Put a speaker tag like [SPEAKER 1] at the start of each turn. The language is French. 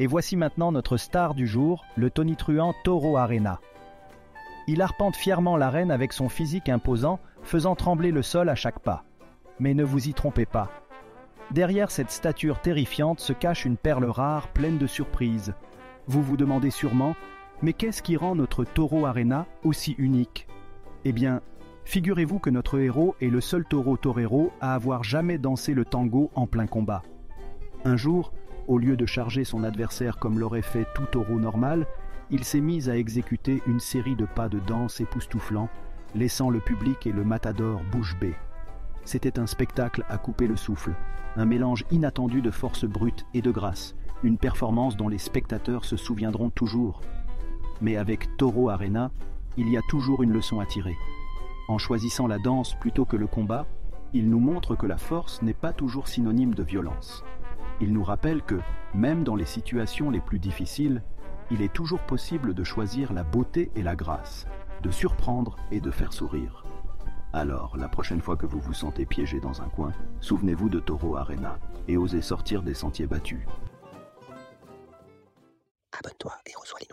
[SPEAKER 1] Et voici maintenant notre star du jour, le tonitruant Toro Arena. Il arpente fièrement l'arène avec son physique imposant, faisant trembler le sol à chaque pas. Mais ne vous y trompez pas. Derrière cette stature terrifiante se cache une perle rare pleine de surprises. Vous vous demandez sûrement, mais qu'est-ce qui rend notre Toro Arena aussi unique? Eh bien, figurez-vous que notre héros est le seul taureau torero à avoir jamais dansé le tango en plein combat. Un jour, au lieu de charger son adversaire comme l'aurait fait tout taureau normal, il s'est mis à exécuter une série de pas de danse époustouflants, laissant le public et le matador bouche bée. C'était un spectacle à couper le souffle, un mélange inattendu de force brute et de grâce, une performance dont les spectateurs se souviendront toujours. Mais avec Toro Arena, il y a toujours une leçon à tirer. En choisissant la danse plutôt que le combat, il nous montre que la force n'est pas toujours synonyme de violence. Il nous rappelle que, même dans les situations les plus difficiles, il est toujours possible de choisir la beauté et la grâce, de surprendre et de faire sourire. Alors, la prochaine fois que vous vous sentez piégé dans un coin, souvenez-vous de Toro Arena et osez sortir des sentiers battus. Abonne-toi et reçois les